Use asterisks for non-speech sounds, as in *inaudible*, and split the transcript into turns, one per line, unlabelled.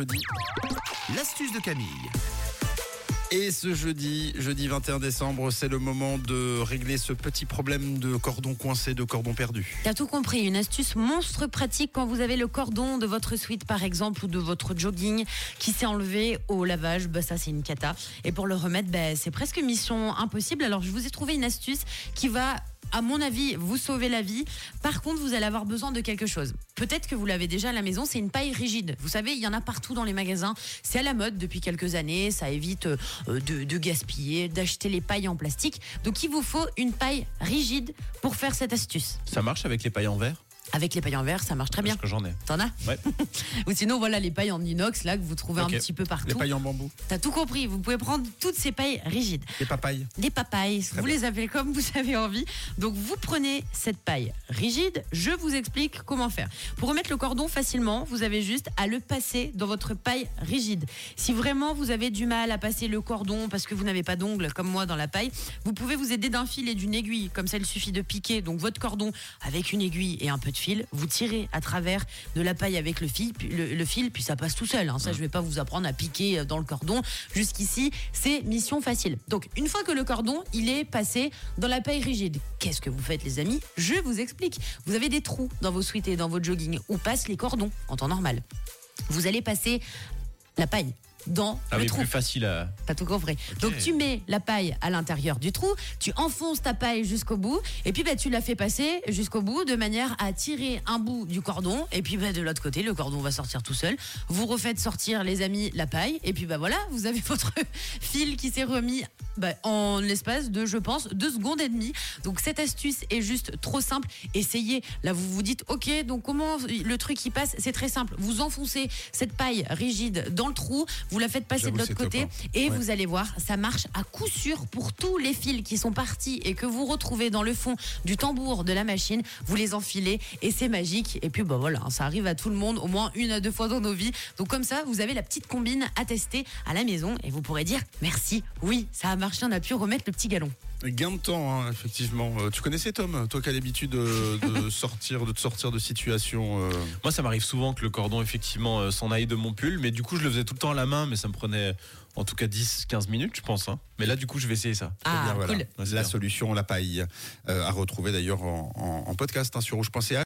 Jeudi, L'astuce de Camille. Et ce jeudi, jeudi 21 décembre, c'est le moment de régler ce petit problème de cordon coincé, de cordon perdu.
T'as tout compris, une astuce monstre pratique quand vous avez le cordon de votre suite par exemple ou de votre jogging qui s'est enlevé au lavage, bah ça c'est une cata. Et pour le remettre, bah, c'est presque mission impossible. Alors je vous ai trouvé une astuce qui va à mon avis, vous sauver la vie. Par contre, vous allez avoir besoin de quelque chose. Peut-être que vous l'avez déjà à la maison, c'est une paille rigide. Vous savez, il y en a partout dans les magasins. C'est à la mode depuis quelques années. Ça évite euh, de, de gaspiller, d'acheter les pailles en plastique. Donc, il vous faut une paille rigide pour faire cette astuce.
Ça marche avec les pailles en verre?
Avec les pailles en verre, ça marche très bien.
Parce que j'en ai.
T'en as
Ouais. *laughs*
Ou sinon, voilà les pailles en inox là que vous trouvez
Ok.
un petit peu
Les
partout.
pailles en bambou,
T'as tout compris. Vous pouvez prendre toutes ces pailles rigides.
les papayes.
Des papayes, vous
bien.
les appelez comme vous avez envie. Donc vous prenez cette paille rigide, je vous explique comment faire. Pour remettre le cordon facilement, vous avez juste à le passer dans votre paille rigide. Si vraiment vous avez du mal à passer le cordon parce que vous n'avez pas d'ongles comme moi dans la paille, vous pouvez vous aider d'un fil et d'une aiguille. Comme ça, il suffit de piquer donc votre cordon avec une aiguille et un peu de fil. Vous tirez à travers de la paille avec le fil, puis, le, fil, puis ça passe tout seul. hein. Ça, je vais pas vous apprendre à piquer dans le cordon. Jusqu'ici, c'est mission facile. Donc, une fois que le cordon, il est passé dans la paille rigide, qu'est-ce que vous faites, les amis? Je vous explique. Vous avez des trous dans vos suites et dans votre jogging où passent les cordons en temps normal. Vous allez passer la paille dans
Ah
le
oui,
trou.
plus facile à.
T'as tout compris. Donc tu mets la paille à l'intérieur du trou, tu enfonces ta paille jusqu'au bout, et puis bah, tu la fais passer jusqu'au bout de manière à tirer un bout du cordon, et puis bah, de l'autre côté, le cordon va sortir tout seul. Vous refaites sortir, les amis, la paille, et puis bah voilà, vous avez *laughs* votre fil qui s'est remis bah, en l'espace de, je pense, deux secondes et demie. Donc cette astuce est juste trop simple. Essayez. Là, vous vous dites, ok, donc comment le truc qui passe? C'est très simple. Vous enfoncez cette paille rigide dans le trou, vous la faites passer de l'autre côté,
hein.
et
Ouais.
vous allez voir, ça marche à coup sûr pour tous les fils qui sont partis et que vous retrouvez dans le fond du tambour de la machine. Vous les enfilez et c'est magique. Et puis bah voilà, ça arrive à tout le monde au moins une à deux fois dans nos vies. Donc comme ça, vous avez la petite combine à tester à la maison et vous pourrez dire merci. Oui, ça a marché, on a pu remettre le petit galon.
Gain de temps, hein, effectivement. Euh, tu connaissais Tom, toi qui as l'habitude de, de *laughs* sortir, de te sortir de situations. euh,
Moi, ça m'arrive souvent que le cordon, effectivement, euh, s'en aille de mon pull, mais du coup, je le faisais tout le temps à la main, mais ça me prenait en tout cas 10-15 minutes, je pense. hein. Mais là, du coup, je vais essayer ça.
Ah,
bien, voilà.
cool.
Ouais, c'est
La
bien.
solution, la paille, euh, à retrouver d'ailleurs en, en- en podcast hein, sur rouge.ca.